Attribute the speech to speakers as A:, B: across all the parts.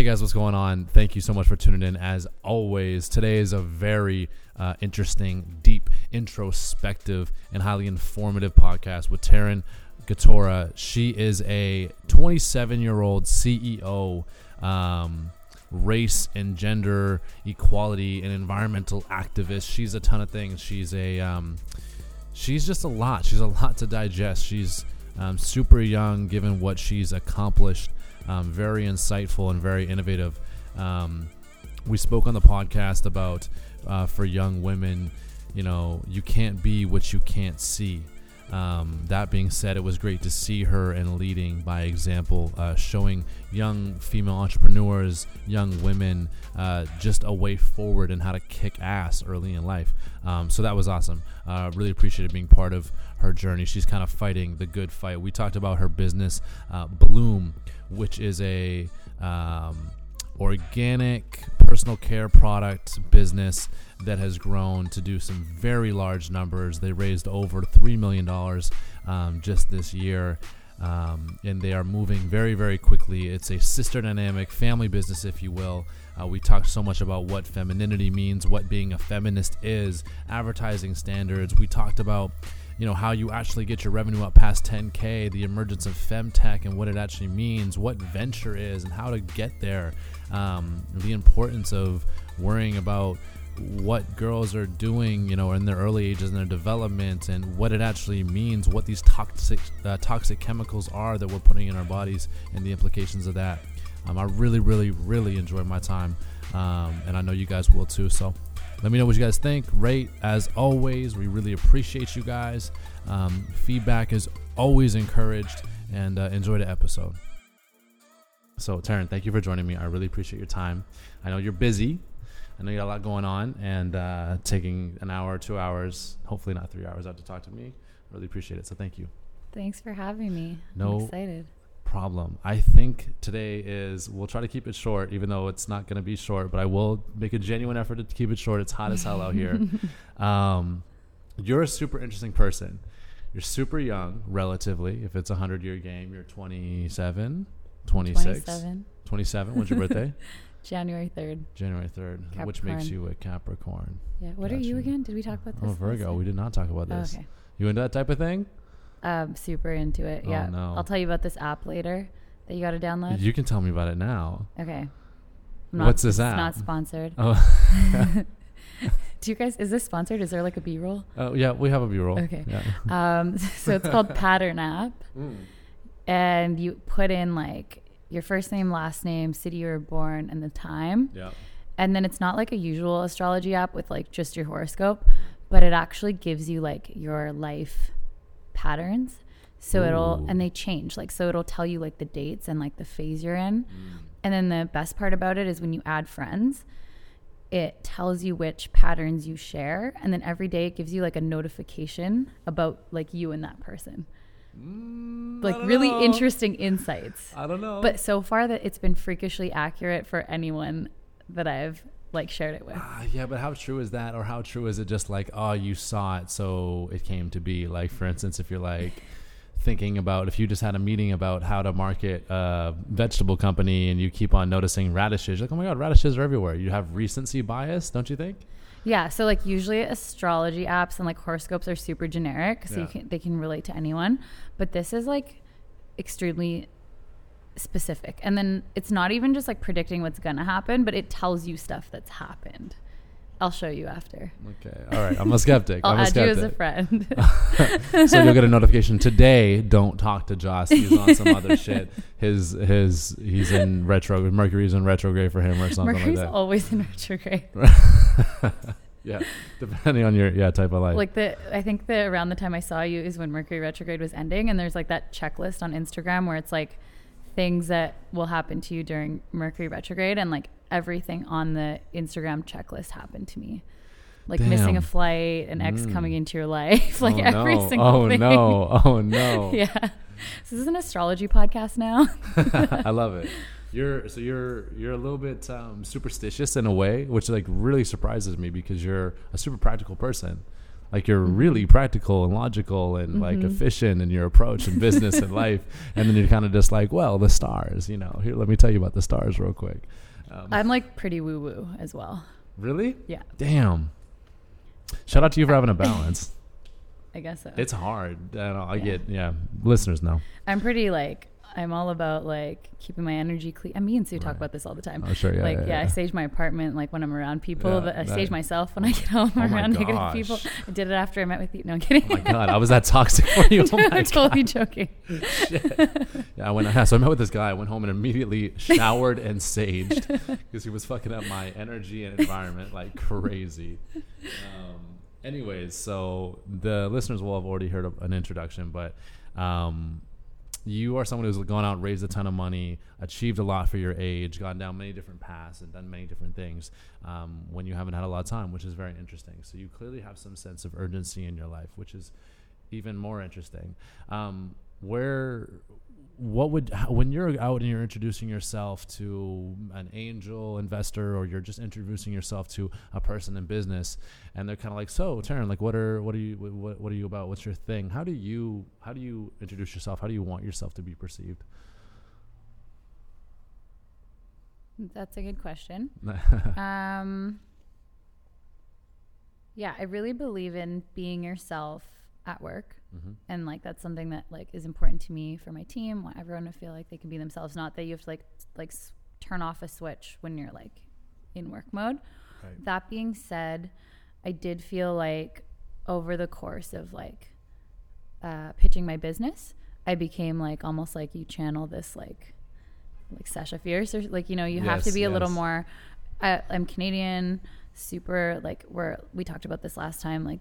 A: Hey guys, what's going on? Thank you so much for tuning in. As always, today is a very uh, interesting, deep, introspective, and highly informative podcast with Taran Ghatrora. She is a 27 year old CEO, um, race and gender equality and environmental activist. She's a ton of things. She's a um, she's just a lot. She's a lot to digest. She's um, super young, given what she's accomplished um, very insightful and very innovative. Um, we spoke on the podcast about uh, for young women, you know, you can't be what you can't see. Um, that being said, it was great to see her and leading by example, uh, showing young female entrepreneurs, young women, uh, just a way forward and how to kick ass early in life. Um, so that was awesome. Uh, really appreciated being part of her journey. She's kind of fighting the good fight. We talked about her business, uh, Blume, which is a um, organic personal care product business that has grown to do some very large numbers. They raised over $3 million um, just this year. Um, and they are moving very, very quickly. It's a sister dynamic family business, if you will. Uh, we talked so much about what femininity means, what being a feminist is, advertising standards. We talked about you know how you actually get your revenue up past 10k the emergence of femtech and what it actually means what venture is and how to get there um, the importance of worrying about what girls are doing, you know, in their early ages in their development, and what it actually means, what these toxic uh, toxic chemicals are that we're putting in our bodies, and the implications of that. Um, I really, really, really enjoy my time, um, and I know you guys will too. So, let me know what you guys think. Rate as always. We really appreciate you guys. Um, feedback is always encouraged, and uh, enjoy the episode. So, Taran, thank you for joining me. I really appreciate your time. I know you're busy. I know you got a lot going on, and uh, taking an hour, two hours, hopefully not three hours out to talk to me. Really appreciate it. So, thank you.
B: Thanks for having me.
A: No
B: I'm excited.
A: Problem. I think today is we'll try to keep it short, even though it's not going to be short. But I will make a genuine effort to keep it short. It's hot as hell out here. Um, you're a super interesting person. You're super young, relatively. If it's a hundred year game, you're 27. 26.
B: 27.
A: 27. When's your birthday?
B: January 3rd.
A: January 3rd, which makes you a Capricorn.
B: Yeah. What are you again? Did we talk about this?
A: Oh, Virgo. We did not talk about
B: Oh,
A: this.
B: okay.
A: You into that type of thing?
B: Um, super into it.
A: Oh,
B: yeah.
A: no.
B: I'll tell you about this app later that you got to download.
A: You can tell me about it now.
B: okay.
A: What's this
B: it's
A: app?
B: not sponsored.
A: Oh,
B: Do you guys, is this sponsored? Is there like a B roll?
A: oh yeah, we have a B-roll.
B: Okay.
A: Yeah.
B: Um, so it's called Pattern App.
A: Mm.
B: And you put in like your first name, last name, city you were born, and the time.
A: Yeah.
B: And then it's not like a usual astrology app with like just your horoscope, but it actually gives you like your life patterns. So it'll, and they change. Like, so it'll tell you like the dates and like the phase you're in.
A: Mm.
B: And then the best part about it is when you add friends, it tells you which patterns you share. And then every day it gives you like a notification about like you and that person.
A: Mm,
B: Like really
A: know.
B: interesting insights.
A: I don't know.
B: But so far that it's been freakishly accurate for anyone that I've like shared it with.
A: Ah, yeah, but how true is that, or how true is it just like, oh, you saw it, so it came to be? Like, for instance, if you're like thinking about if you just had a meeting about how to market a vegetable company and you keep on noticing radishes, like, oh my god, radishes are everywhere. You have recency bias, don't you think?
B: Yeah, so like usually astrology apps and like horoscopes are super generic, so
A: Yeah.
B: you can they can relate to anyone. But this is like extremely specific, and then it's not even just like predicting what's gonna happen, but it tells you stuff that's happened. I'll show you after.
A: Okay, all right. I'm a skeptic.
B: I'll
A: I'm a
B: add you as a
A: skeptic.
B: friend.
A: so you'll get a notification today. Don't talk to Joss. He's on some other shit. His his he's in retro. Mercury's in retrograde for him or something
B: Mercury's
A: like that.
B: always in retrograde.
A: yeah, depending on your yeah type of life.
B: like the I think the around the time I saw you is when Mercury retrograde was ending, and there's like that checklist on Instagram where it's like things that will happen to you during Mercury retrograde, and like everything on the Instagram checklist happened to me. Like missing a flight, an ex
A: Mm.
B: coming into your life, like
A: oh,
B: every
A: no.
B: single
A: oh
B: thing.
A: no! Oh no!
B: yeah. So this is an astrology podcast now.
A: I love it. You're so you're you're a little bit um, superstitious in a way, which like really surprises me because you're a super practical person. Like you're
B: Mhm.
A: really practical and logical and like
B: Mhm.
A: efficient in your approach in business and life. And then you're kind of just like, well, the stars, you know. Here, let me tell you about the stars real quick. Um,
B: I'm like pretty woo woo as well.
A: really?
B: Yeah,
A: Damn. Shout out to you for having a balance.
B: I guess so.
A: it's hard. I, know, I
B: Yeah.
A: get, yeah. Listeners know.
B: I'm pretty like I'm all about like keeping my energy clean. And me and Sue
A: Right.
B: talk about this all the time.
A: Oh, sure. Yeah.
B: like
A: yeah,
B: yeah, I
A: yeah.
B: stage my apartment like when I'm around people,
A: Yeah,
B: but I
A: that-
B: stage myself when I get home
A: Oh
B: around negative people. I did it after I met with you. No, I'm kidding.
A: Oh my God. I was that toxic for you. Oh my
B: I'm totally joking.
A: Shit. Yeah, I went. So I met with this guy. I went home and immediately showered and saged because he was fucking up my energy and environment like crazy. Um, anyways, so the listeners will have already heard an introduction, but um, you are someone who's gone out, raised a ton of money, achieved a lot for your age, gone down many different paths, and done many different things um, when you haven't had a lot of time, which is very interesting. So you clearly have some sense of urgency in your life, which is even more interesting. Um, where, what would when you're out and you're introducing yourself to an angel investor or you're just introducing yourself to a person in business, and they're kind of like, so Taran, like, what are what are you what, what are you about? What's your thing? How do you how do you introduce yourself? How do you want yourself to be perceived?
B: That's a good question. Um, yeah, I really believe in being yourself at work.
A: Mhm.
B: and like that's something that like is important to me for my team want everyone to feel like they can be themselves not that you have to like like s- turn off a switch when you're like in work mode
A: Right.
B: that being said i did feel like over the course of like uh, pitching my business i became like almost like you channel this like like sasha fierce or like you know you have to
A: Yes,
B: be a little more I, i'm canadian super like we're we talked about this last time like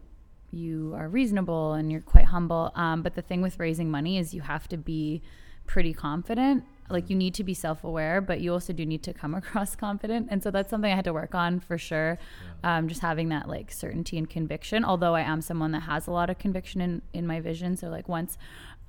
B: you are reasonable and you're quite humble. Um, but the thing with raising money is you have to be pretty confident. Like you need to be self aware, but you also do need to come across confident. And so that's something I had to work on for sure. Um, just having that like certainty and conviction. Although I am someone that has a lot of conviction in, in my vision. So like once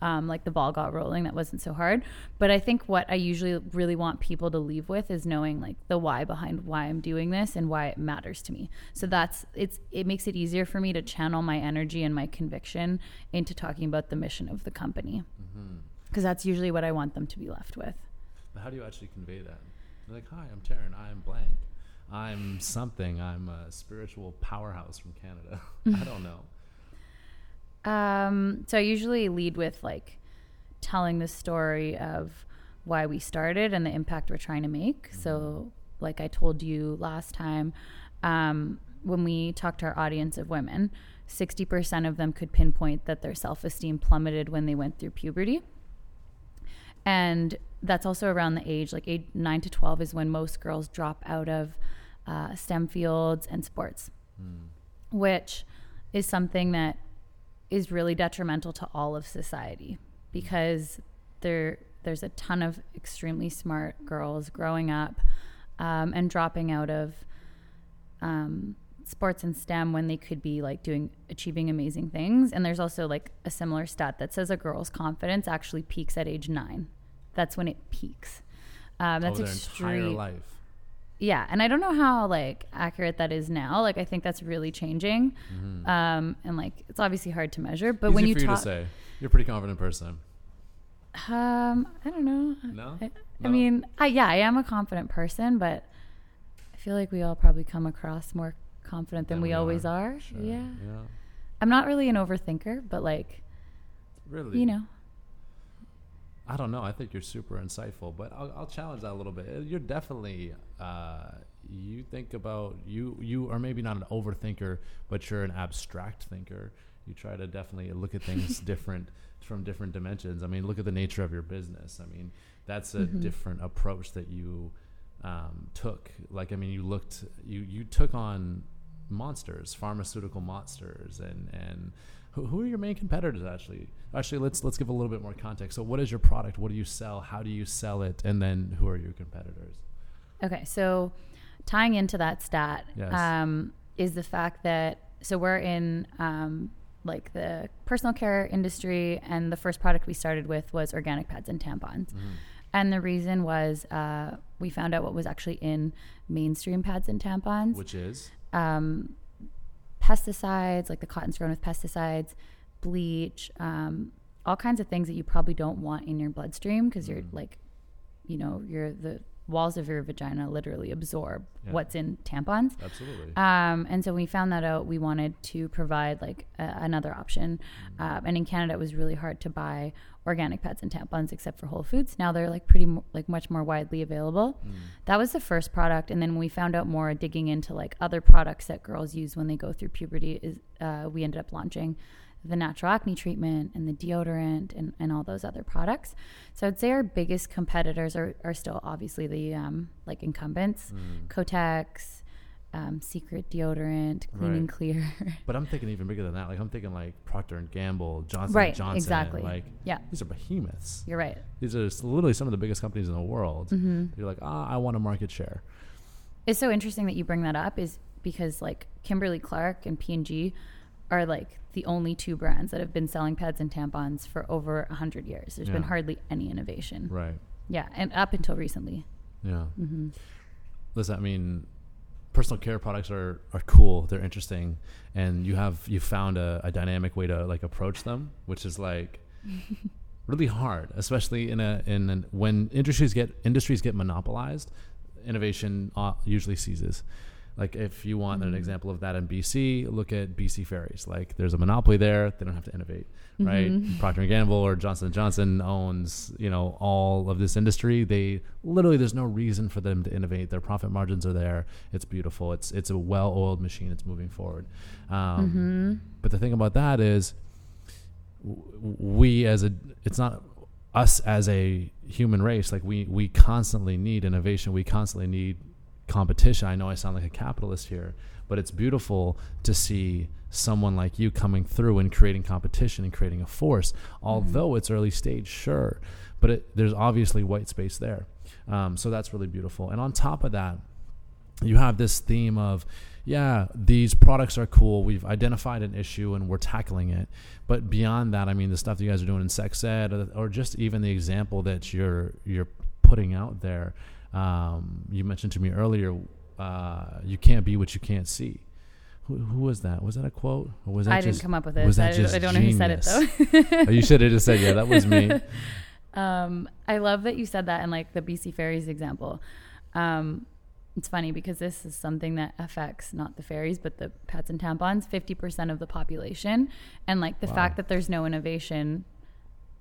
B: um, like the ball got rolling, that wasn't so hard. But I think what I usually really want people to leave with is knowing like the why behind why I'm doing this and why it matters to me. So that's it's it makes it easier for me to channel my energy and my conviction into talking about the mission of the company because that's usually what I want them to be left with.
A: How do you actually convey that? You're like, hi, I'm Taran. I'm blank. I'm something. I'm a spiritual powerhouse from Canada. I don't know.
B: Um, so I usually lead with like telling the story of why we started and the impact we're trying to make. So, like I told you last time, um, when we talked to our audience of women, 60% of them could pinpoint that their self esteem plummeted when they went through puberty. And that's also around the age, like age 9 to 12 is when most girls drop out of uh, STEM fields and sports,
A: Hmm.
B: which is something that is really detrimental to all of society because there there's a ton of extremely smart girls growing up um, and dropping out of um, sports and STEM when they could be like doing achieving amazing things. And there's also like a similar stat that says a girl's confidence actually peaks at age nine. That's when it peaks. Um, that's
A: oh,
B: extreme.
A: life.
B: Yeah, and I don't know how like accurate that is now. Like I think that's really changing,
A: Mhm.
B: um, and like it's obviously hard to measure. But
A: Easy
B: when you
A: for you
B: talk,
A: to say, you're a pretty confident person.
B: um, I don't know.
A: No,
B: I, I mean, I, yeah, I am a confident person, but I feel like we all probably come across more confident than,
A: Than
B: we,
A: we
B: always
A: are,
B: are.
A: Sure.
B: Yeah,
A: Yeah.
B: I'm not really an overthinker, but like
A: Really.
B: you know,
A: I don't know. I think you're super insightful, but I'll, I'll challenge that a little bit. Uh, You're definitely uh, you think about you you are maybe not an overthinker, but you're an abstract thinker. You try to definitely look at things different from different dimensions. I mean, look at the nature of your business. I mean, that's a
B: Mhm.
A: different approach that you um, took. Like, I mean, you looked you you took on monsters, pharmaceutical monsters, and and who, who are your main competitors actually? Actually, let's let's give a little bit more context. So, what is your product? What do you sell? How do you sell it? And then, who are your competitors?
B: Okay, so tying into that stat
A: Yes.
B: um, is the fact that so we're in um, like the personal care industry, and the first product we started with was organic pads and tampons. And the reason was uh, we found out what was actually in mainstream pads and tampons.
A: Which is
B: Um, pesticides, like the cotton's grown with pesticides, bleach, um, all kinds of things that you probably don't want in your bloodstream because you're
A: Mm.
B: like, you know, you're the walls of your vagina literally absorb
A: Yeah.
B: what's in tampons.
A: Absolutely.
B: Um, and so when we found that out, we wanted to provide like a, another option.
A: Mm.
B: Um, and in Canada, it was really hard to buy organic pads and tampons except for Whole Foods. Now they're like pretty mo- like much more widely available.
A: Mm.
B: That was the first product, and then when we found out more, digging into like other products that girls use when they go through puberty, is uh, we ended up launching the natural acne treatment and the deodorant and, and all those other products. So I'd say our biggest competitors are, are still obviously the um, like incumbents,
A: Mm.
B: Kotex, um, Secret deodorant, Clean and Clear.
A: But I'm thinking even bigger than that. Like I'm thinking like Procter and Gamble, Johnson
B: Right,
A: Johnson.
B: exactly.
A: Like
B: yeah,
A: these are behemoths.
B: you're right.
A: These are literally some of the biggest companies in the world.
B: hmm
A: You're like, ah, I want a market share.
B: It's so interesting that you bring that up, is because like Kimberly Clark and P and G are like the only two brands that have been selling pads and tampons for over a hundred years. There's been hardly any innovation.
A: Right.
B: Yeah, and up until recently.
A: Yeah.
B: Mm-hmm.
A: Listen, I mean, personal care products are, are cool. They're interesting, and you have you found a, a dynamic way to like approach them, which is like really hard, especially in a in an, when industries get industries get monopolized, innovation uh, usually ceases. Like if you want an
B: Mhm.
A: example of that in BC, look at BC Ferries. Like there's a monopoly there; they don't have to innovate, right?
B: Mhm.
A: Procter and Gamble or Johnson and Johnson owns you know all of this industry. They literally there's no reason for them to innovate. Their profit margins are there. It's beautiful. It's it's a well-oiled machine. It's moving forward. Um,
B: hmm
A: But the thing about that is, we as a it's not us as a human race. Like we we constantly need innovation. We constantly need competition. I know I sound like a capitalist here, but it's beautiful to see someone like you coming through and creating competition and creating a force. Although it's early stage, sure, but it, there's obviously white space there. Um, so that's really beautiful. And on top of that, you have this theme of yeah these products are cool we've identified an issue and we're tackling it but beyond that i mean the stuff that you guys are doing in sex ed or, or just even the example that you're you're putting out there um, you mentioned to me earlier uh, you can't be what you can't see who, who was that was that a quote or was that
B: I
A: just
B: didn't come up with it.
A: was that
B: don't-
A: just
B: I don't know who said it though.
A: oh, you should have just said yeah that was me
B: Um, I love that you said that in like the BC Ferries example. Um, it's funny because this is something that affects not the ferries but the pads and tampons, fifty percent of the population, and like the
A: Wow.
B: fact that there's no innovation,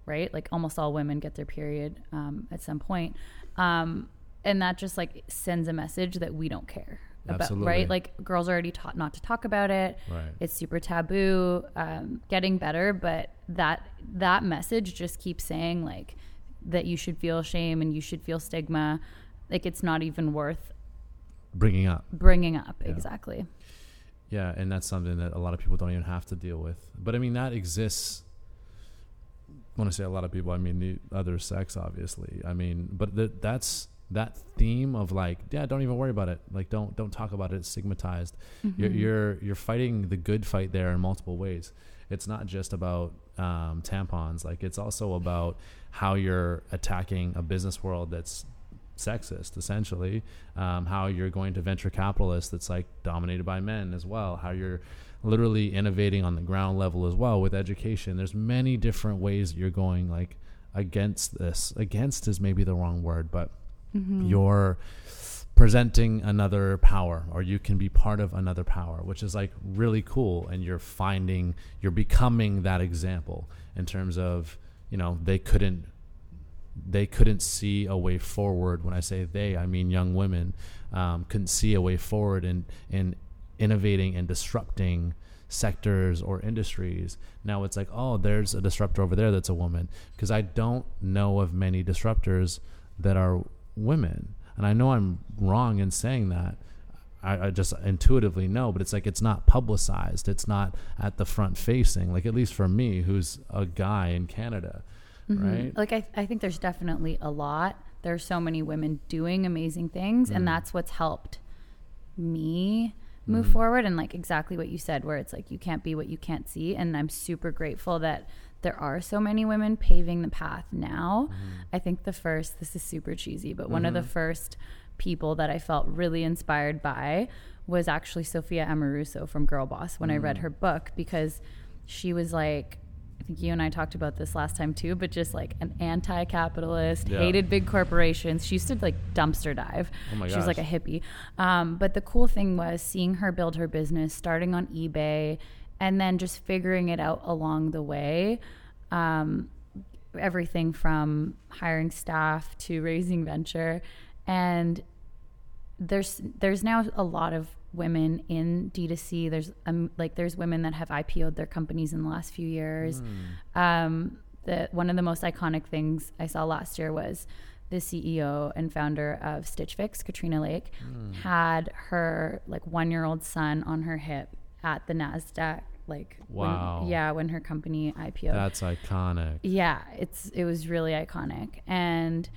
B: right? Like almost all women get their period um, at some point, um, and that just like sends a message that we don't care about,
A: Absolutely.
B: right? Like girls are already taught not to talk about it
A: right
B: it's super taboo um, getting better but that that message just keeps saying like that you should feel shame and you should feel stigma like it's not even worth
A: bringing up
B: bringing up
A: Yeah.
B: exactly
A: Yeah, and that's something that a lot of people don't even have to deal with. But I mean, that exists. When I say a lot of people, I mean the other sex, obviously. I mean, but th- that's that theme of like, yeah, don't even worry about it. Like, don't don't talk about it. It's stigmatized. You're
B: Mhm.
A: you're you're fighting the good fight there in multiple ways. It's not just about um, tampons. Like, it's also about how you're attacking a business world that's sexist essentially um, how you're going to venture capitalists that's like dominated by men as well how you're literally innovating on the ground level as well with education there's many different ways you're going like against this against is maybe the wrong word but
B: Mhm.
A: you're presenting another power or you can be part of another power which is like really cool and you're finding you're becoming that example in terms of you know they couldn't they couldn't see a way forward when i say they i mean young women um, couldn't see a way forward in in innovating and disrupting sectors or industries now it's like oh there's a disruptor over there that's a woman because i don't know of many disruptors that are women and i know i'm wrong in saying that I, I just intuitively know but it's like it's not publicized it's not at the front facing like at least for me who's a guy in canada
B: Mhm.
A: right?
B: like I, I think there's definitely a lot there's so many women doing amazing things
A: Mm.
B: and that's what's helped me move
A: Mhm.
B: forward and like exactly what you said where it's like you can't be what you can't see and i'm super grateful that there are so many women paving the path now
A: Mm-hmm.
B: i think the first this is super cheesy but one of the
A: Mhm.
B: first people that I felt really inspired by was actually Sophia Amoruso from Girl Boss when I read
A: Mm.
B: her book because she was like I think you and I talked about this last time too, but just like an anti-capitalist,
A: Yeah.
B: hated big corporations. She used to like dumpster dive.
A: Oh my
B: she was like a hippie. Um, but the cool thing was seeing her build her business, starting on eBay, and then just figuring it out along the way. Um, everything from hiring staff to raising venture, and there's there's now a lot of women in D2C. There's um, like there's women that have IPO'd their companies in the last few years. Um, the one of the most iconic things I saw last year was the CEO and founder of Stitch Fix, Katrina Lake, had her like one year old son on her hip at the Nasdaq. Like when-
A: Wow.
B: yeah, when her company IPO'd.
A: That's iconic.
B: Yeah, it's it was really iconic, and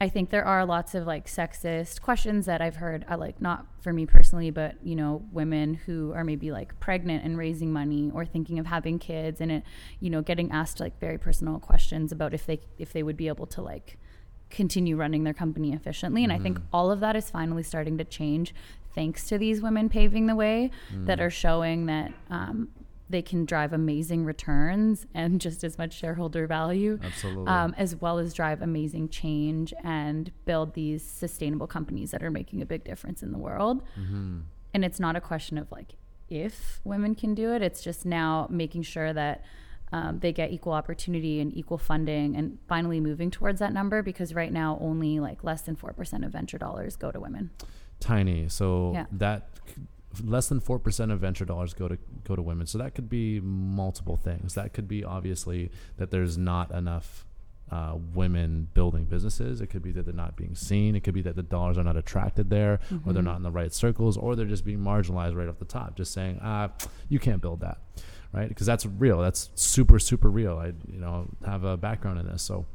B: I think there are lots of like sexist questions that I've heard. I like not for me personally, but you know, women who are maybe like pregnant and raising money or thinking of having kids, and it, you know, getting asked like very personal questions about if they if they would be able to like continue running their company efficiently. And I think mm-hmm. all of that is finally starting to change thanks to these women paving the way that mm. are showing that um, they can drive amazing returns and just as much shareholder value.
A: Absolutely.
B: Um, as well as drive amazing change and build these sustainable companies that are making a big difference in the world.
A: Mm-hmm.
B: And it's not a question of like if women can do it, it's just now making sure that um, they get equal opportunity and equal funding and finally moving towards that number because right now only like less than 4% of venture dollars go to women.
A: Tiny. So
B: Yeah.
A: that less than 4% of venture dollars go to go to women. So that could be multiple things. That could be obviously that there's not enough uh, women building businesses. It could be that they're not being seen. It could be that the dollars are not attracted there, or they're not in the right circles, or they're just being marginalized right off the top. Just saying, ah, you can't build that, right? Because that's real. That's super, super real. I, you know, have a background in this. So,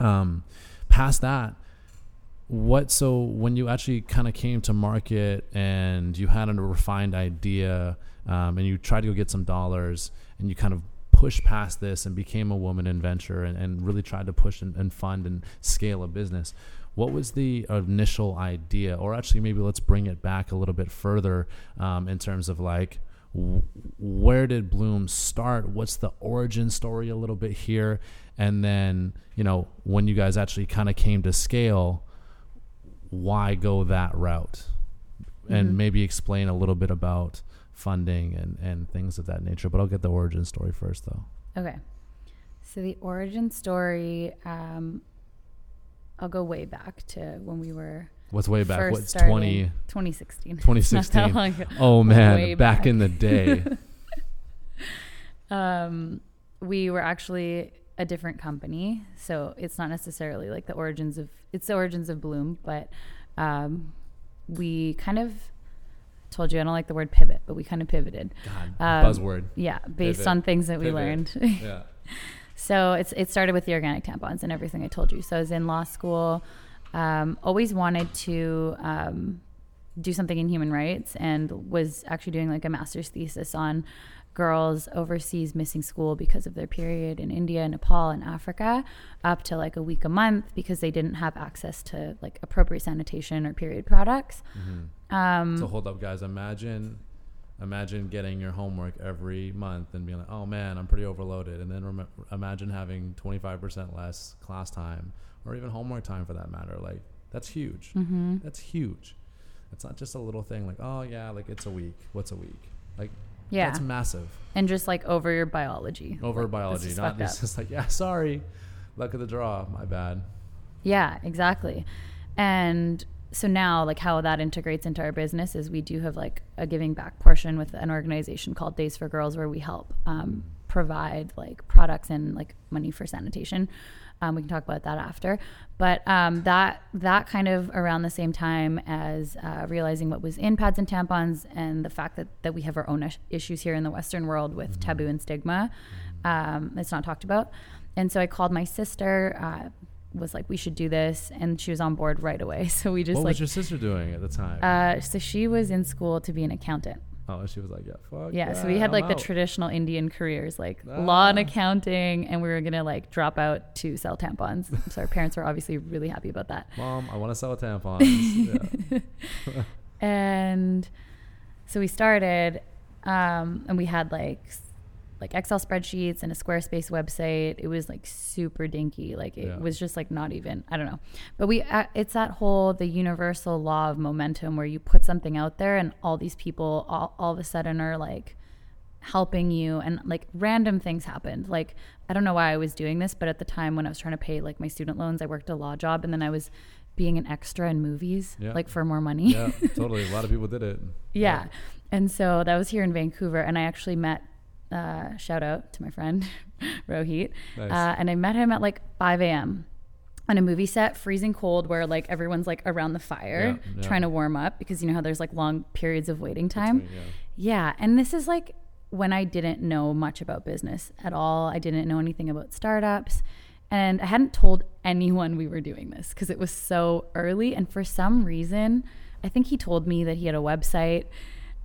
A: um, past that, what so when you actually kind of came to market and you had a refined idea um, and you tried to go get some dollars and you kind of pushed past this and became a woman in venture and, and really tried to push and, and fund and scale a business what was the initial idea? Or actually maybe let's bring it back a little bit further um, in terms of like where did blume start? What's the origin story a little bit here? And then you know when you guys actually kind of came to scale why go that route and
B: Mhm.
A: maybe explain a little bit about funding and, and things of that nature but i'll get the origin story first though
B: Okay. So the origin story, um, I'll go way back to when we were
A: what's way back what's 20
B: 2016.
A: 2016
B: Not that long ago.
A: oh man back.
B: back.
A: in the day
B: um, we were actually a different company, so it's not necessarily like the origins of it's the origins of Blume, but um, we kind of told you I don't like the word pivot, but we kind of pivoted.
A: god
B: Um,
A: buzzword
B: Yeah, based
A: Pivot.
B: on things that we learned.
A: yeah
B: So it's it started with the organic tampons and everything I told you. So I was in law school, um, always wanted to um, do something in human rights, and was actually doing like a master's thesis on girls overseas missing school because of their period in India, Nepal, and Africa, up to like a week a month because they didn't have access to like appropriate sanitation or period products. Um,
A: so hold up guys. Imagine imagine getting your homework every month and being like oh man i'm pretty overloaded. And then rem- imagine having 25% less class time or even homework time for that matter. Like that's huge.
B: Mhm.
A: that's huge. It's not just a little thing like oh yeah like it's a week. What's a week? Like
B: Yeah,
A: that's massive
B: and just like over your biology.
A: over
B: Like,
A: biology
B: this is
A: not
B: up.
A: just like yeah sorry luck of the draw my bad
B: Yeah, exactly. And so now, like, how that integrates into our business is we do have like a giving back portion with an organization called Days for Girls, where we help um, provide like products and like money for sanitation. Um, we can talk about that after, but um, that that kind of around the same time as uh, realizing what was in pads and tampons and the fact that that we have our own issues here in the Western world with taboo and stigma. Um, it's not talked about, and so I called my sister. Uh, was like we should do this. And she was on board right away. So we just
A: what
B: like
A: was your sister doing at the time?
B: Uh, so she was in school to be an accountant
A: Oh, she was like, yeah, fuck.
B: Yeah, so we had
A: I'm
B: like the
A: out.
B: traditional Indian careers, like law and
A: Ah.
B: accounting, and we were gonna like drop out to sell tampons. so our parents were obviously really happy about that.
A: Mom, I want to sell tampons.
B: and so we started um, and we had like like excel spreadsheets and a squarespace website it was like super dinky like it
A: Yeah.
B: was just like not even i don't know but we uh, it's that whole the universal law of momentum where you put something out there and all these people all, all of a sudden are like helping you and like random things happened like i don't know why i was doing this but at the time when i was trying to pay like my student loans i worked a law job and then i was being an extra in movies
A: Yeah.
B: like for more money
A: yeah, totally. A lot of people did it.
B: yeah. And so that was here in Vancouver. And I actually met, uh, shout out to my friend, Rohit.
A: Nice.
B: Uh, and I met him at like 5 a.m. on a movie set, freezing cold, where like everyone's like around the fire
A: Yeah, yeah.
B: trying to warm up because you know how there's like long periods of waiting time.
A: Between, yeah.
B: Yeah. And this is like when I didn't know much about business at all. I didn't know anything about startups. And I hadn't told anyone we were doing this because it was so early. And for some reason, I think he told me that he had a website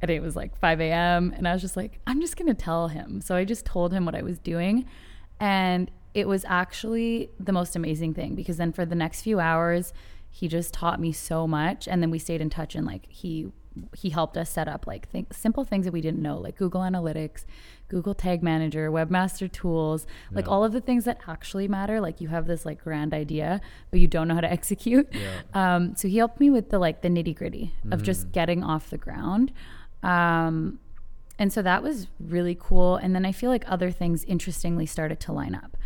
B: and it was like 5 a.m. And I was just like, I'm just going to tell him. So I just told him what I was doing. And it was actually the most amazing thing because then for the next few hours, he just taught me so much. And then we stayed in touch and like he he helped us set up like think, simple things that we didn't know, like Google Analytics, Google Tag Manager, Webmaster Tools, like all of the things that actually matter. Like you have this like grand idea, but you don't know how to execute.
A: Yeah.
B: Um, so he helped me with the like the nitty gritty of just getting off the ground. Um, and so that was really cool. And then I feel like other things interestingly started to line up.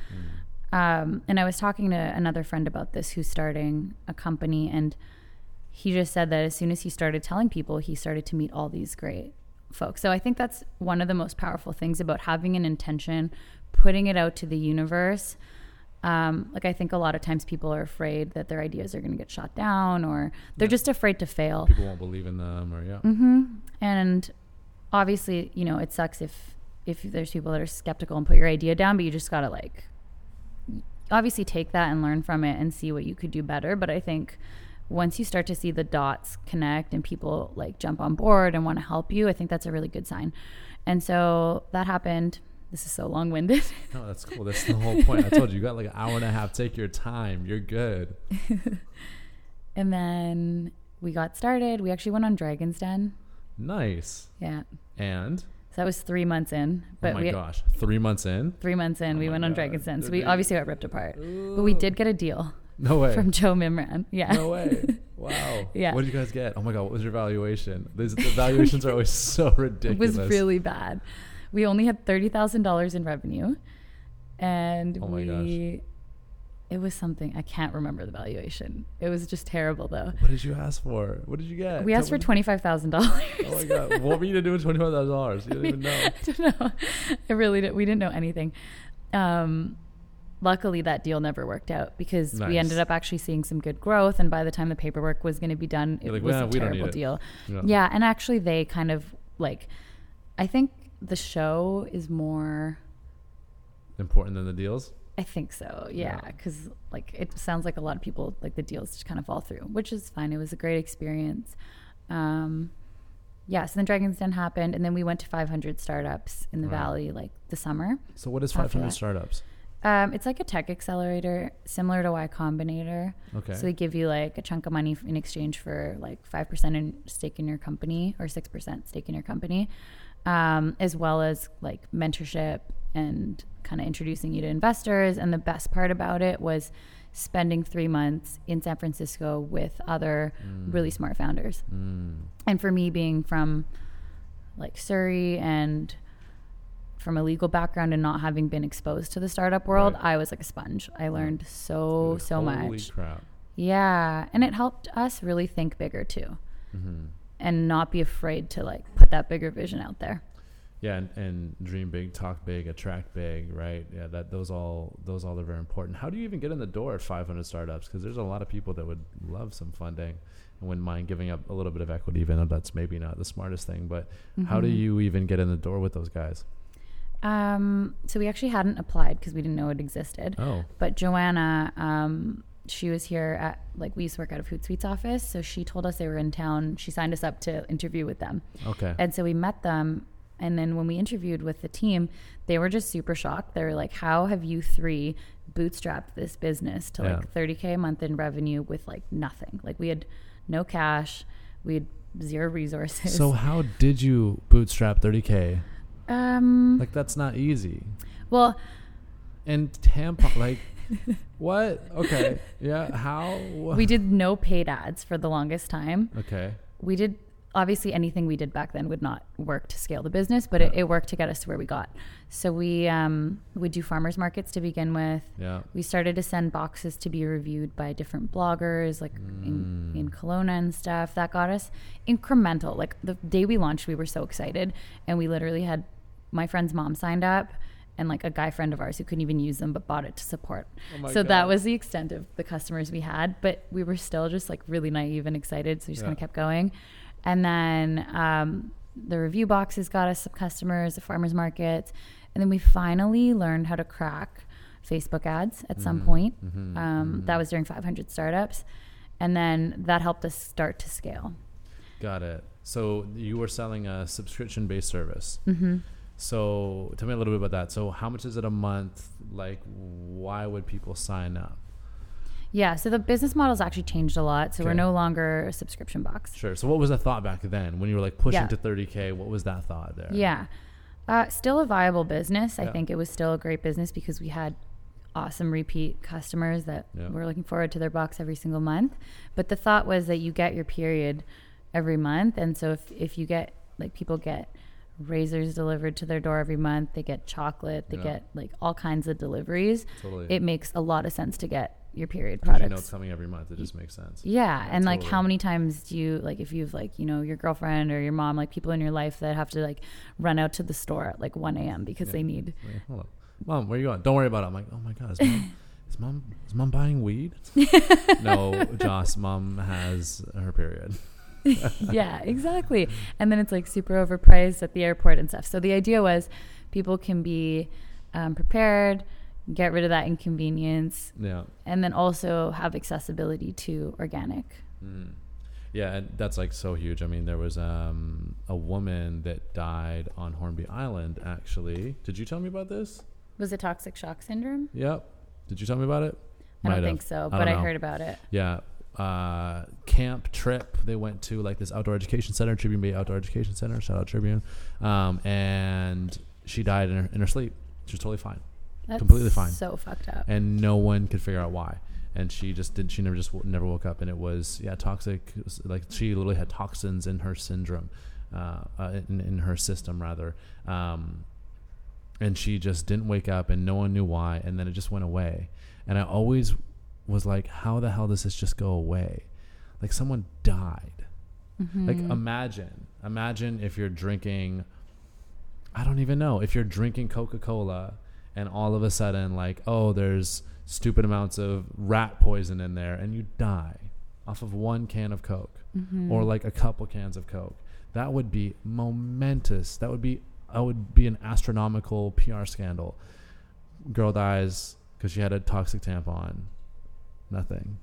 B: Um, and I was talking to another friend about this who's starting a company, and he just said that as soon as he started telling people, he started to meet all these great folks. So I think that's one of the most powerful things about having an intention, putting it out to the universe. Um, like I think a lot of times people are afraid that their ideas are going to get shot down, or they're just afraid to fail.
A: People won't believe in them, or yeah.
B: hmm And obviously, you know, it sucks if if there's people that are skeptical and put your idea down, but you just gotta like obviously take that and learn from it and see what you could do better. But I think once you start to see the dots connect and people like jump on board and want to help you, I think that's a really good sign. And so that happened. This is so long winded.
A: No, that's cool. That's the whole point. I told you, you got like an hour and a half. Take your time. You're good.
B: and then we got started. We actually went on Dragon's Den.
A: Nice.
B: Yeah.
A: And
B: So that was three months in. But
A: oh my
B: we
A: gosh, three months in?
B: three months in,
A: Oh
B: we went on Dragon's Den. So we obviously got ripped apart. But we did get a deal
A: No way.
B: from Joe Mimran. Yeah.
A: No way. Wow.
B: Yeah.
A: What did you guys get? Oh my god, what was your valuation? These, the valuations are always so ridiculous.
B: it was really bad. We only had thirty thousand dollars in revenue, and
A: Oh
B: we. It was something I can't remember the valuation. It was just terrible though.
A: What did you ask for? What did you get?
B: We asked for
A: Tell me-
B: twenty five thousand dollars.
A: Oh my god, what were you gonna do with twenty five thousand dollars? You didn't even know.
B: I don't know. I really didn't. We didn't know anything. Um, luckily, that deal never worked out because we ended up actually seeing some good growth. And by the time the paperwork was going to be done, it
A: like,
B: was
A: "Well,
B: a
A: we don't need
B: terrible deal.
A: Yeah.
B: Yeah, and actually, they kind of like. I think the show is more.
A: Important than the deals.
B: I think so. Yeah,
A: Yeah.
B: because like it sounds like a lot of people like the deals just kind of fall through, which is fine. It was a great experience. Um, yeah, so then Dragon's Den happened, and then we went to 500 startups in the
A: Right.
B: valley like the summer.
A: So what is 500
B: that.
A: startups?
B: Um, it's like a tech accelerator, similar to Y Combinator.
A: Okay.
B: So they give you like a chunk of money in exchange for like five percent in stake in your company or six percent stake in your company, um, as well as like mentorship and kind of introducing you to investors. And the best part about it was spending three months in San Francisco with other really smart founders.
A: Mm.
B: And for me, being from like Surrey and from a legal background and not having been exposed to the startup world,
A: Right.
B: I was like a sponge. I learned so
A: Like,
B: so
A: holy
B: much.
A: crap.
B: Yeah, and it helped us really think bigger too,
A: hmm
B: and not be afraid to like put that bigger vision out there.
A: Yeah, and, and dream big, talk big, attract big, right? Yeah, that those all those all are very important. How do you even get in the door at 500 startups? Because there's a lot of people that would love some funding and wouldn't mind giving up a little bit of equity, even though that's maybe not the smartest thing. But how do
B: Mhm.
A: you even get in the door with those guys?
B: Um, so we actually hadn't applied because we didn't know it existed.
A: Oh,
B: But Joanna, um, she was here at like we used to work out of Hootsuite's office, so she told us they were in town. She signed us up to interview with them,
A: Okay.
B: and so we met them. And then when we interviewed with the team, they were just super shocked. They were like, "How have you three bootstrapped this business to
A: Yeah.
B: like 30k a month in revenue with like nothing? Like we had no cash, we had zero resources.
A: so how did you bootstrap 30k?
B: um,
A: Like that's not easy.
B: well,
A: And tampon, like, what? Okay. Yeah. How?
B: we did no paid ads for the longest time.
A: Okay.
B: we did obviously anything we did back then would not work to scale the business, but it,
A: Yeah.
B: it worked to get us to where we got. So we um, would do farmers markets to begin with.
A: Yeah.
B: We started to send boxes to be reviewed by different bloggers, like in,
A: Mm.
B: in Kelowna and stuff. That got us incremental. Like the day we launched, we were so excited, and we literally had my friend's mom signed up. And like a guy friend of ours who couldn't even use them but bought it to support.
A: Oh
B: so that was the extent of the customers we had. But we were still just like really naive and excited. So we just kind of kept going. And then um, the review boxes got us some customers, the farmers markets. And then we finally learned how to crack Facebook ads at some
A: Mhm,
B: point.
A: mhm,
B: Um,
A: mhm.
B: That was during 500 startups. And then that helped us start to scale.
A: Got it. So you were selling a subscription based service.
B: hmm
A: So tell me a little bit about that. So how much is it a month? Like, why would people sign up?
B: Yeah, so the business model's actually changed a lot. So we're no longer a subscription box.
A: Sure. So what was the thought back then when you were like pushing
B: Yeah.
A: to 30k? What was that thought there?
B: Yeah. Uh, still a viable business. I
A: Yeah.
B: think it was still a great business because we had awesome repeat customers that
A: Yeah.
B: were looking forward to their box every single month. But the thought was that you get your period every month. And so if, if you get, like, people get razors delivered to their door every month, they get chocolate, they
A: Yeah.
B: get, like, all kinds of deliveries,
A: Totally.
B: it makes a lot of sense to get your period
A: Because you know
B: products.
A: it's coming every month. It just makes sense.
B: Yeah, and like how many times do you like if you've like you know your girlfriend or your mom like people in your life that have to like run out to the store at like one a.m. because
A: Yeah.
B: they need
A: Wait, hold up. Mom, where you going? Don't worry about it. I'm like, oh my god, is mom, is mom, is mom buying weed? no, Joss, mom has her period.
B: yeah exactly and then it's like super overpriced at the airport and stuff so the idea was people can be um, prepared get rid of that inconvenience
A: Yeah.
B: and then also have accessibility to organic
A: Mm. Yeah, and that's like so huge. I mean, there was um, a woman that died on Hornby Island. Actually, did you tell me about this?
B: was it toxic shock syndrome
A: Yep. Did you tell me about it?
B: i
A: Might
B: don't
A: have.
B: think so but
A: don't
B: i heard about it
A: Yeah. Uh, camp trip. They went to like this outdoor education center, Tribune Bay Outdoor Education Center. Shout out Tribune. Um, and she died in her, in her sleep. She was totally fine,
B: That's
A: Completely fine.
B: so fucked up
A: and no one could figure out why. And she just didn't. She never just w- never woke up, and it was yeah toxic. Was like she literally had toxins in her syndrome, uh, uh, in, in her system rather. Um, and she just didn't wake up, and no one knew why. And then it just went away. And I always was like, how the hell does this just go away? Like someone died. Like
B: Mhm.
A: imagine, imagine if you're drinking. I don't even know if you're drinking Coca Cola, and all of a sudden, like, oh, there's stupid amounts of rat poison in there, and you die off of one can of Coke
B: Mhm.
A: or like a couple cans of Coke. That would be momentous. That would be that would be an astronomical PR scandal. Girl dies because she had a toxic tampon. Nothing.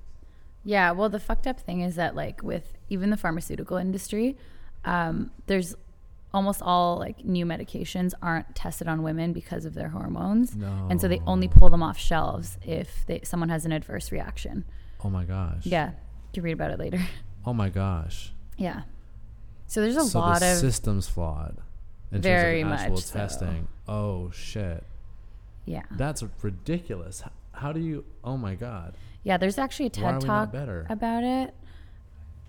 B: Yeah, well, the fucked up thing is that, like, with even the pharmaceutical industry, um, there's almost all like new medications aren't tested on women because of their hormones,
A: No.
B: and so they only pull them off shelves if they, someone has an adverse reaction.
A: Oh my gosh.
B: Yeah, you can read about it later.
A: Oh my gosh.
B: yeah, so there's a
A: so
B: lot
A: the
B: of
A: system's flawed. In
B: Very
A: terms of actual
B: much so.
A: testing. Oh shit.
B: yeah,
A: That's ridiculous. How do you? Oh my god.
B: Yeah. There's actually a TED talk
A: better?
B: about it.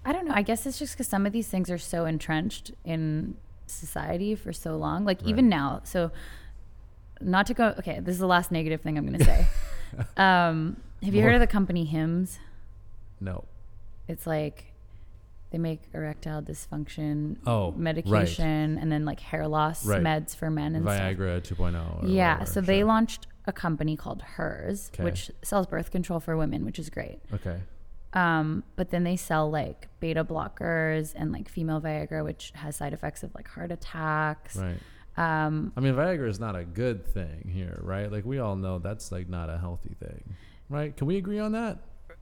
B: I don't know. I guess it's just because some of these things are so entrenched in society for so long. Like even now. So, not to go. Okay, this is the last negative thing I'm going to say. um, have you
A: More.
B: heard of the company Hims?
A: No.
B: It's like they make erectile dysfunction
A: Oh, right.
B: medication and then like hair loss
A: Right.
B: meds for men and stuff.
A: Viagra 2.0. or
B: Yeah,
A: whatever,
B: so they launched a company called Hers,
A: 'Kay.
B: which sells birth control for women, which is great.
A: Okay.
B: Um, but then they sell like beta blockers and like female Viagra, which has side effects of like heart attacks.
A: Right.
B: Um,
A: I mean, Viagra is not a good thing here, right? Like we all know that's like not a healthy thing, right? Can we agree on that?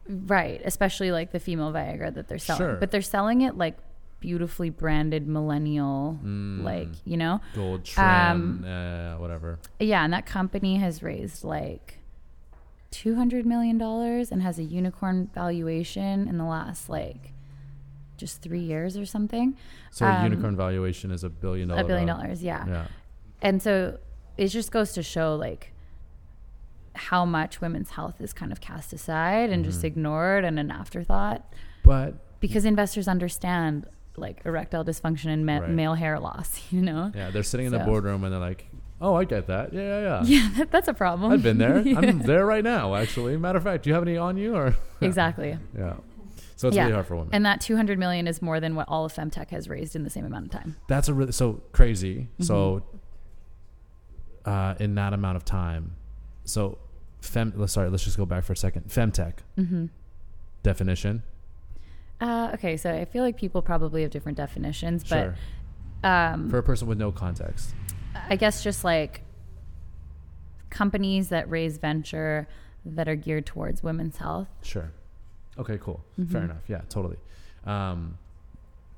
B: right, especially like the female Viagra that they're selling.
A: Sure.
B: But they're selling it like beautifully branded millennial,
A: Mm.
B: like you know.
A: Gold trim,
B: Um,
A: uh, whatever.
B: Yeah, and that company has raised like two hundred million dollars and has a unicorn valuation in the last like just three years or something.
A: So
B: um,
A: unicorn valuation is a billion dollar.
B: a billion dollars, yeah.
A: Yeah.
B: And so it just goes to show like how much women's health is kind of cast aside and just
A: Mhm.
B: ignored and an afterthought
A: But
B: because investors understand like erectile dysfunction and ma-
A: Right.
B: male hair loss, you know?
A: yeah, they're sitting in the boardroom and they're like, "Oh, I get that. Yeah, yeah, yeah.
B: Yeah, that, that's a problem.
A: I've been there.
B: Yeah.
A: I'm there right now, actually. Matter of fact, do you have any on you or?
B: exactly.
A: yeah. So it's
B: Yeah.
A: really hard for women.
B: And that 200 million is more than what all of Femtech has raised in the same amount of time.
A: That's a really so crazy.
B: Mm-hmm.
A: So uh, in that amount of time, so fem. Sorry. Let's just go back for a second. Femtech
B: Mm-hmm.
A: definition.
B: Uh, okay, so I feel like people probably have different definitions, but
A: sure.
B: um,
A: For a person with no context.
B: I guess just like companies that raise venture that are geared towards women's health.
A: Sure. Okay. Cool. Fair
B: Mhm.
A: enough. Yeah. Totally. Um,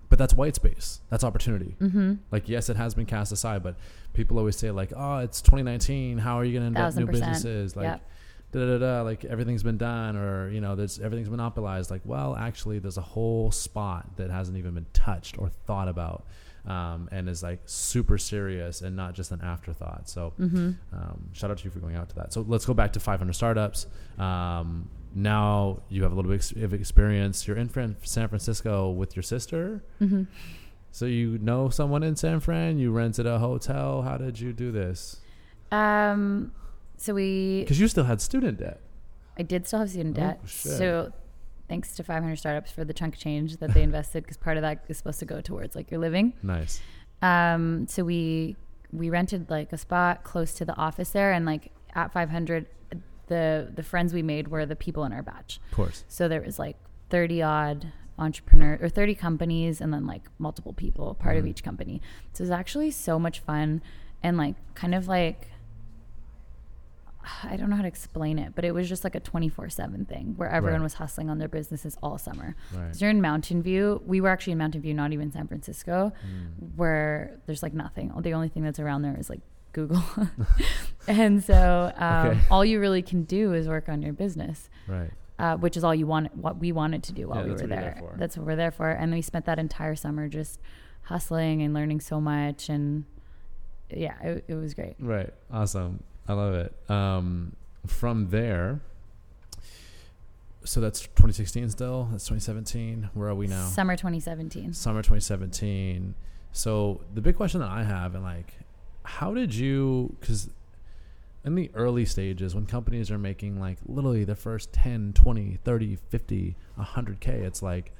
A: but that's white space. That's opportunity.
B: Mm-hmm.
A: Like yes, it has been cast aside, but people always say like, "Oh, it's 2019. How are you going to invent new
B: percent.
A: businesses?" Like,
B: Yep.
A: Da, da, da, like everything's been done, or you know, there's everything's monopolized. Like, well, actually, there's a whole spot that hasn't even been touched or thought about, um, and is like super serious and not just an afterthought. So,
B: Mm-hmm.
A: um, shout out to you for going out to that. So let's go back to 500 startups. Um, now you have a little bit of experience. You're in San Francisco with your sister.
B: Mm-hmm.
A: So you know someone in San Fran. You rented a hotel. How did you do this?
B: Um, so we,
A: Because you still had student debt.
B: I did still have student
A: Oh,
B: debt. So thanks to 500 startups for the chunk of change that they invested because part of that is supposed to go towards like your living.
A: Nice.
B: Um, so we we rented like a spot close to the office there, and like at 500, the the friends we made were the people in our batch.
A: Of course.
B: So there was like 30 odd entrepreneur or 30 companies, and then like multiple people part of
A: Mhm.
B: each company. So it was actually so much fun, and like kind of like. I don't know how to explain it, but it was just like a 24 7 thing where everyone
A: Right.
B: was hustling on their businesses all summer.
A: Right.
B: You're in Mountain View. We were actually in Mountain View, not even San Francisco,
A: Mm.
B: where there's like nothing. The only thing that's around there is like Google. and so um,
A: Okay.
B: all you really can do is work on your business,
A: Right.
B: uh, which is all you want, what we wanted to do while
A: Yeah,
B: we were there.
A: there.
B: That's what we're there for. And we spent that entire summer just hustling and learning so much. And yeah, it, it was great.
A: Right. Awesome. I love it. Um, from there, so that's 2016 still. That's 2017. Where are we now?
B: Summer 2017.
A: Summer 2017. So the big question that I have, and like, how did you? Because in the early stages, when companies are making like literally the first 10, 20, 30, 50, 100k, it's like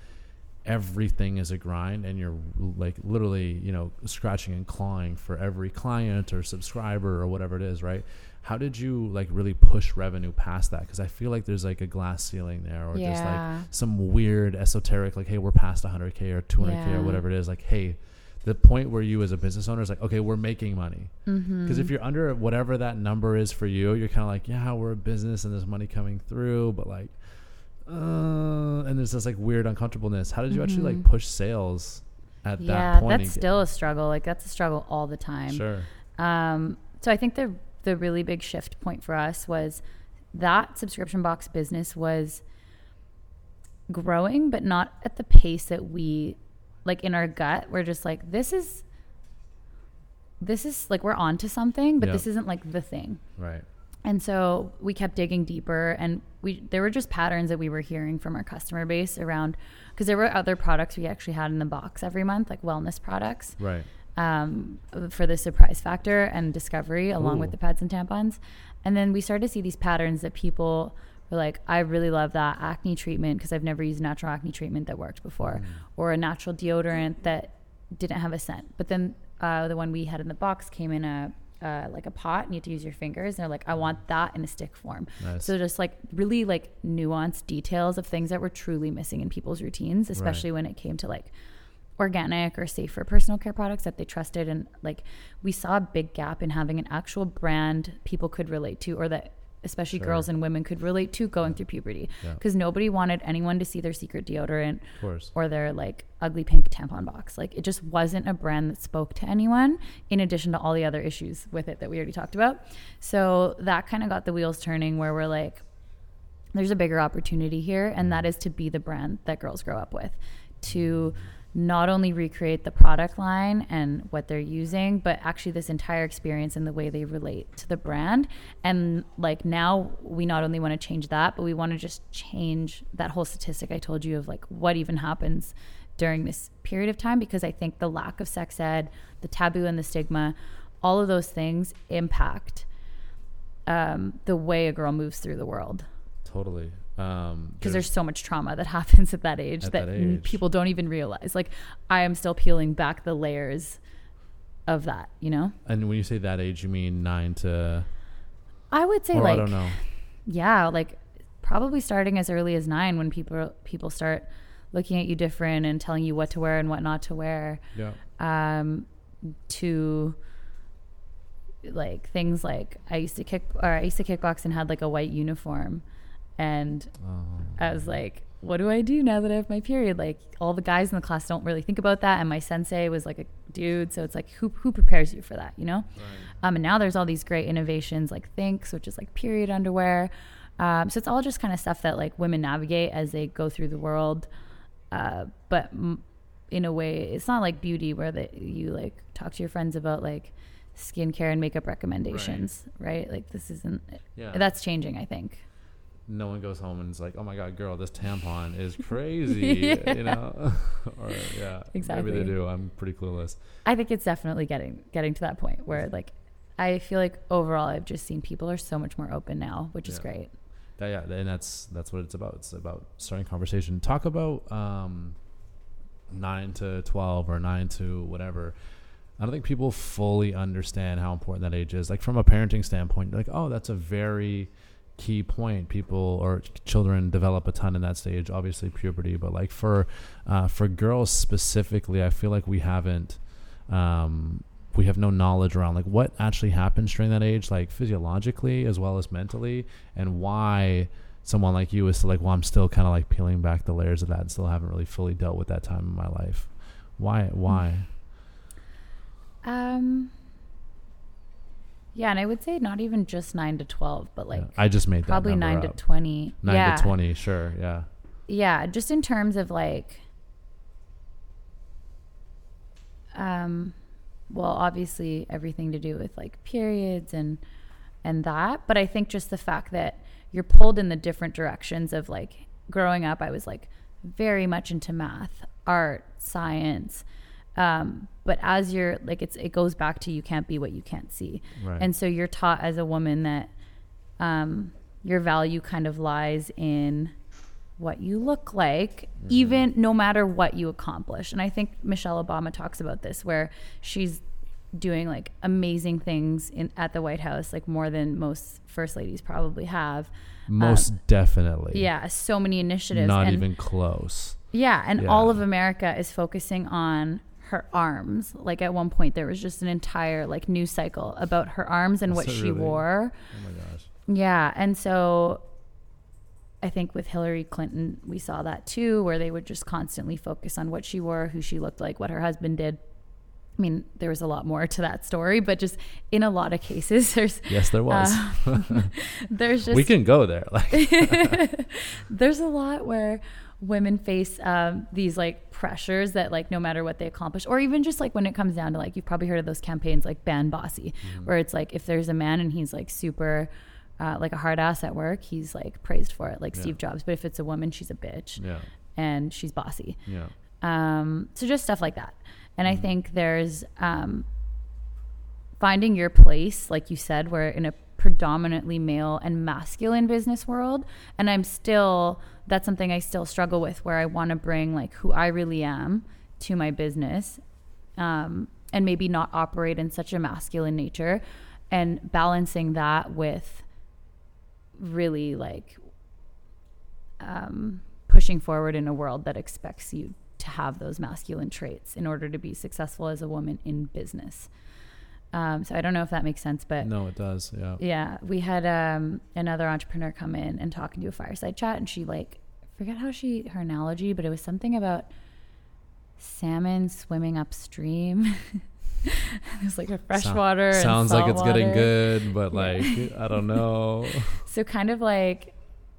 A: everything is a grind and you're like literally you know scratching and clawing for every client or subscriber or whatever it is right how did you like really push revenue past that because i feel like there's like a glass ceiling there or just like some weird esoteric like hey we're past 100k or 200k
B: Yeah.
A: or whatever it is like hey the point where you as a business owner is like okay we're making money
B: Mm-hmm.
A: because if you're under whatever that number is for you you're kind of like yeah we're a business and there's money coming through but like uh, and there's this like weird uncomfortableness how did you actually like
B: Mhm.
A: push sales at
B: yeah,
A: that point Yeah, that's
B: still a struggle. Like that's a struggle all the time.
A: sure
B: Um, so I think the the really big shift point for us was that subscription box business was growing, but not at the pace that we like in our gut. We're just like this is this is like we're on to something, but
A: Yeah.
B: this isn't like the thing.
A: right
B: And so we kept digging deeper, and we there were just patterns that we were hearing from our customer base around because there were other products we actually had in the box every month, like wellness products
A: right
B: um, for the surprise factor and discovery, along with the pads and tampons. And then we started to see these patterns that people were like, I really love that acne treatment because I've never used natural acne treatment that worked before,
A: Mm.
B: or a natural deodorant that didn't have a scent. But then uh, the one we had in the box came in a uh, like a pot, and you had to use your fingers. And they're like, I want that in a stick form.
A: nice
B: So just like really like nuanced details of things that were truly missing in people's routines, especially when it came to like organic or safer personal care products that they trusted and like we saw a big gap in having an actual brand people could relate to or that especially
A: Sure.
B: girls and women could relate to going through puberty
A: Yeah.
B: because nobody wanted anyone to see their secret deodorant or their like ugly pink tampon box. Like it just wasn't a brand that spoke to anyone in addition to all the other issues with it that we already talked about. So that kind of got the wheels turning where we're like there's a bigger opportunity here and that is to be the brand that girls grow up with to not only recreate the product line and what they're using but actually this entire experience and the way they relate to the brand and like now we not only want to change that but we want to just change that whole statistic i told you of like what even happens during this period of time because i think the lack of sex ed the taboo and the stigma all of those things impact um, the way a girl moves through the world
A: Totally. Um,
B: because there's so much trauma that happens at that age
A: At
B: that,
A: that age.
B: people don't even realize. Like I am still peeling back the layers of that, you know?
A: And when you say that age, you mean nine to,
B: I would say
A: or
B: like
A: I don't know.
B: yeah, like probably starting as early as 9 when people people start looking at you different and telling you what to wear and what not to wear.
A: Yeah.
B: Um to like things like I used to kick or I used to kickbox and had like a white uniform and
A: Oh.
B: I was like, what do I do now that I have my period? Like all the guys in the class don't really think about that, and my sensei was like a dude, so it's like who who prepares you for that, you know? Um, and now there's all these great innovations like Thinx, which is like period underwear. Um, so it's all just kind of stuff that like women navigate as they go through the world. Uh, but m- in a way, it's not like beauty where that you like talk to your friends about like skincare and makeup recommendations, right? Like this isn't.
A: Yeah.
B: That's changing, I think.
A: No one goes home and is like, "Oh my god, girl, this tampon is crazy,"
B: Yeah.
A: you know? or yeah,
B: Exactly.
A: Maybe they do. I'm pretty clueless.
B: I think it's definitely getting getting to that point where like I feel like overall I've just seen people are so much more open now, which is great.
A: That, yeah, and that's that's what it's about. It's about starting conversation. Talk about um, nine to twelve or nine to whatever. I don't think people fully understand how important that age is. Like from a parenting standpoint, like, oh, that's a very key point. People or children develop a ton in that stage. Obviously, puberty, but like for uh, for girls specifically, I feel like we haven't. Um, we have no knowledge around like what actually happens during that age, like physiologically as well as mentally, and why someone like you is still like, well, I'm still kind of like peeling back the layers of that and still haven't really fully dealt with that time in my life. Why? Why?
B: Um Yeah, and I would say not even just 9 to 12, but like
A: Yeah. I just made
B: probably 9
A: up.
B: to 20.
A: Nine
B: yeah.
A: to twenty, sure, yeah.
B: Yeah, just in terms of like um well, obviously everything to do with like periods and and that, but I think just the fact that you're pulled in the different directions of like growing up I was like very much into math, art, science. Um, but as you're like it's it goes back to you can't be what you can't see.
A: Right.
B: And so you're taught as a woman that um, your value kind of lies in what you look like, even no matter what you accomplish. And I think Michelle Obama talks about this, where she's doing like amazing things in at the White House, like more than most first ladies probably have.
A: Most definitely.
B: Yeah, so many initiatives.
A: Not
B: and-
A: even close.
B: yeah, and
A: Yeah.
B: all of America is focusing on her arms. Like at one point, there was just an entire like news cycle about her arms and what
A: So
B: she
A: really-
B: wore.
A: Oh my gosh.
B: Yeah, and so I think with Hillary Clinton, we saw that too, where they would just constantly focus on what she wore, who she looked like, what her husband did. I mean, there was a lot more to that story, but just in a lot of cases, there's
A: Yes, there was.
B: um, there's just
A: we can go there. Like,
B: there's a lot where women face um, these like pressures that like no matter what they accomplish or even just like when it comes down to like you've probably heard of those campaigns like ban bossy where it's like if there's a man and he's like super uh, like a hard ass at work he's like praised for it like
A: Yeah.
B: steve jobs but if it's a woman she's a bitch
A: yeah,
B: and she's bossy
A: yeah,
B: um, so just stuff like that. And I think there's um, finding your place, like you said, we're in a predominantly male and masculine business world. And I'm still, that's something I still struggle with where I want to bring like who I really am to my business um, and maybe not operate in such a masculine nature and balancing that with really like um, pushing forward in a world that expects you to have those masculine traits in order to be successful as a woman in business. Um, so I don't know if that makes sense, but
A: No, it does. Yeah.
B: yeah, we had um, another entrepreneur come in and talk and do a fireside chat, and she like forget how she her analogy, but it was something about salmon swimming upstream. it was like a freshwater.
A: Sounds like it's getting good, but like I don't know.
B: So kind of like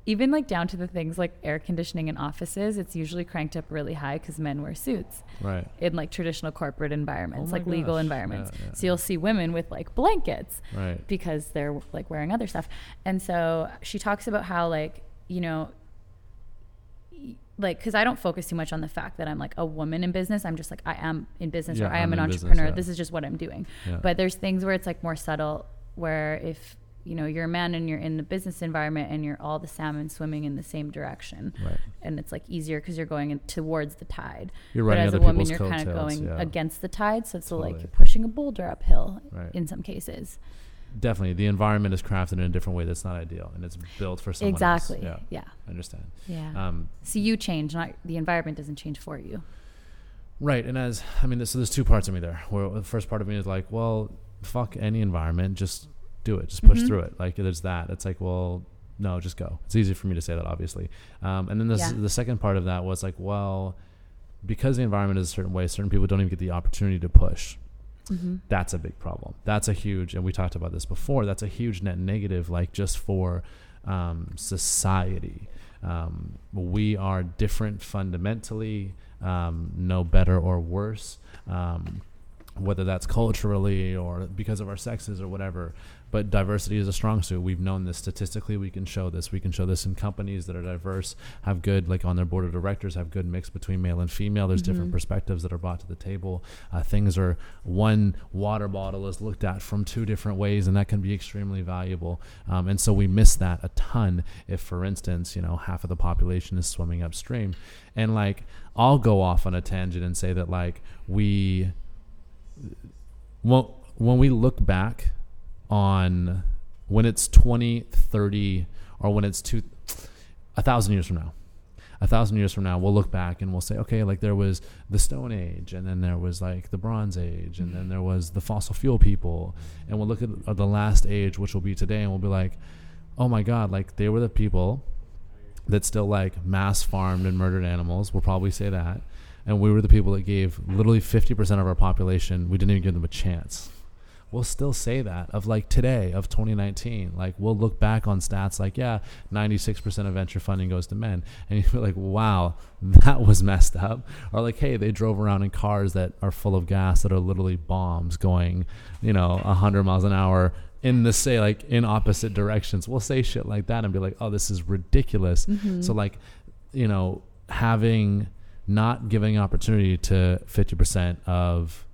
B: even like down to the things like air conditioning in offices, it's usually cranked up really high because men wear suits
A: right.
B: in like traditional corporate environments,
A: Oh my
B: like legal environments.
A: Yeah, yeah.
B: So you'll see women with like blankets
A: Right.
B: because they're like wearing other stuff. And so she talks about how like, you know, like cuz I don't focus too much on the fact that I'm like a woman in business. I'm just like I am in business
A: Yeah,
B: or I am
A: I'm
B: an
A: in business,
B: entrepreneur.
A: yeah.
B: This is just what I'm doing.
A: Yeah.
B: But there's things where it's like more subtle where if you know you're a man and you're in the business environment and you're all the salmon swimming in the same direction
A: Right.
B: and it's like easier because you're going in towards the tide
A: You're
B: but as a woman you're kind of going
A: yeah.
B: against the tide so it's like you're pushing a boulder uphill
A: Right.
B: in some cases
A: Definitely, the environment is crafted in a different way that's not ideal, and it's built for someone else.
B: exactly
A: Yeah,
B: yeah
A: I understand.
B: yeah
A: Um,
B: so you change not the environment doesn't change for you
A: Right, and as I mean, so there's two parts of me there. Where the first part of me is like, well, fuck any environment, just do it, just push
B: Mhm.
A: through it. Like there's that. It's like, well, no, just go. It's easy for me to say that, obviously. Um, and then the
B: Yeah.
A: the second part of that was like, well, because the environment is a certain way, certain people don't even get the opportunity to push.
B: mm-hmm.
A: That's a big problem. That's a huge, and we talked about this before. That's a huge net negative, like just for um, society. Um, we are different fundamentally, um, no better or worse, um, whether that's culturally or because of our sexes or whatever. But diversity is a strong suit. We've known this statistically. We can show this. We can show this in companies that are diverse, have good, like on their board of directors, have good mix between male and female. There's different
B: Mhm.
A: perspectives that are brought to the table. Uh, things are one water bottle is looked at from two different ways, and that can be extremely valuable. Um, and so we miss that a ton if, for instance, you know, half of the population is swimming upstream. And like, I'll go off on a tangent and say that like we, well, when we look back on when it's 20, 30, or when it's two, a thousand years from now, a thousand years from now, we'll look back and we'll say, okay, like there was the Stone Age, and then there was like the Bronze Age, and then there was the fossil fuel people, and we'll look at uh, the last age, which will be today, and we'll be like, oh my God, like they were the people that still like mass farmed and murdered animals. We'll probably say that. And we were the people that gave literally 50% of our population, we didn't even give them a chance. We'll still say that of like today, of 2019. Like we'll look back on stats like, yeah, 96% of venture funding goes to men. And you feel like, wow, that was messed up. Or like, hey, they drove around in cars that are full of gas that are literally bombs going, you know, 100 miles an hour in the say like in opposite directions. We'll say shit like that and be like, oh, this is ridiculous.
B: Mm-hmm.
A: So like, you know, having not giving opportunity to 50% of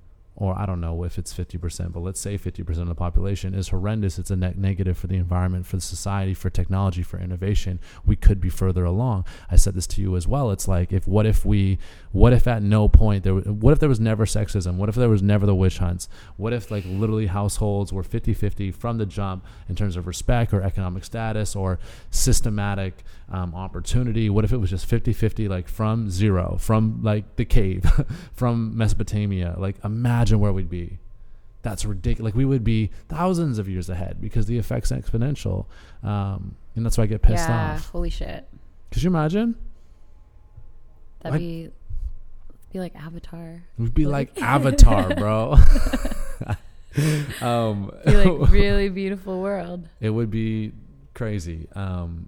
A: or I don't know if it's 50%, but let's say 50% of the population is horrendous. It's a net negative for the environment, for the society, for technology, for innovation. We could be further along. I said this to you as well. It's like if what if we what if at no point there what if there was never sexism? What if there was never the witch hunts? What if like literally households were 50-50 from the jump in terms of respect or economic status or systematic um, opportunity? What if it was just 50-50 like from zero, from like the cave, from Mesopotamia? Like imagine where we'd be. That's ridiculous. Like we would be thousands of years ahead because the effect's exponential, um, and that's why I get pissed
B: yeah
A: off.
B: holy shit
A: Could you imagine?
B: that'd be be like avatar
A: We'd be
B: Like-
A: like Avatar, bro. um,
B: be like really beautiful world
A: it would be crazy. Um,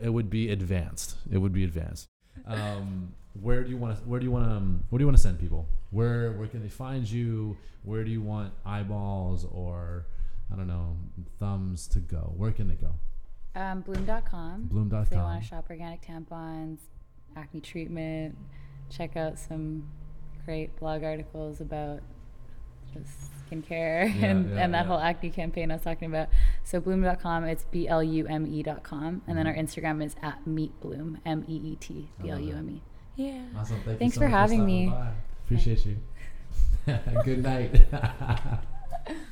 A: it would be advanced. It would be advanced. Um, where do you want to? Where do you want to? Um, where do you want to send people? Where Where can they find you? Where do you want eyeballs or I don't know thumbs to go? Where can they go?
B: um, blume.com
A: Blume.com.
B: if they want to shop organic tampons acne treatment check out some great blog articles about just skincare
A: Yeah,
B: and,
A: yeah,
B: and that
A: yeah.
B: whole acne campaign I was talking about. So blume.com, it's B L U M E.com. And then our
A: Mm-hmm.
B: Instagram is at meetblume, M E E T B L U M E. Yeah.
A: Awesome. Thank
B: Thanks
A: you so
B: for
A: much
B: having
A: stopping
B: me.
A: by. Appreciate you. Good night.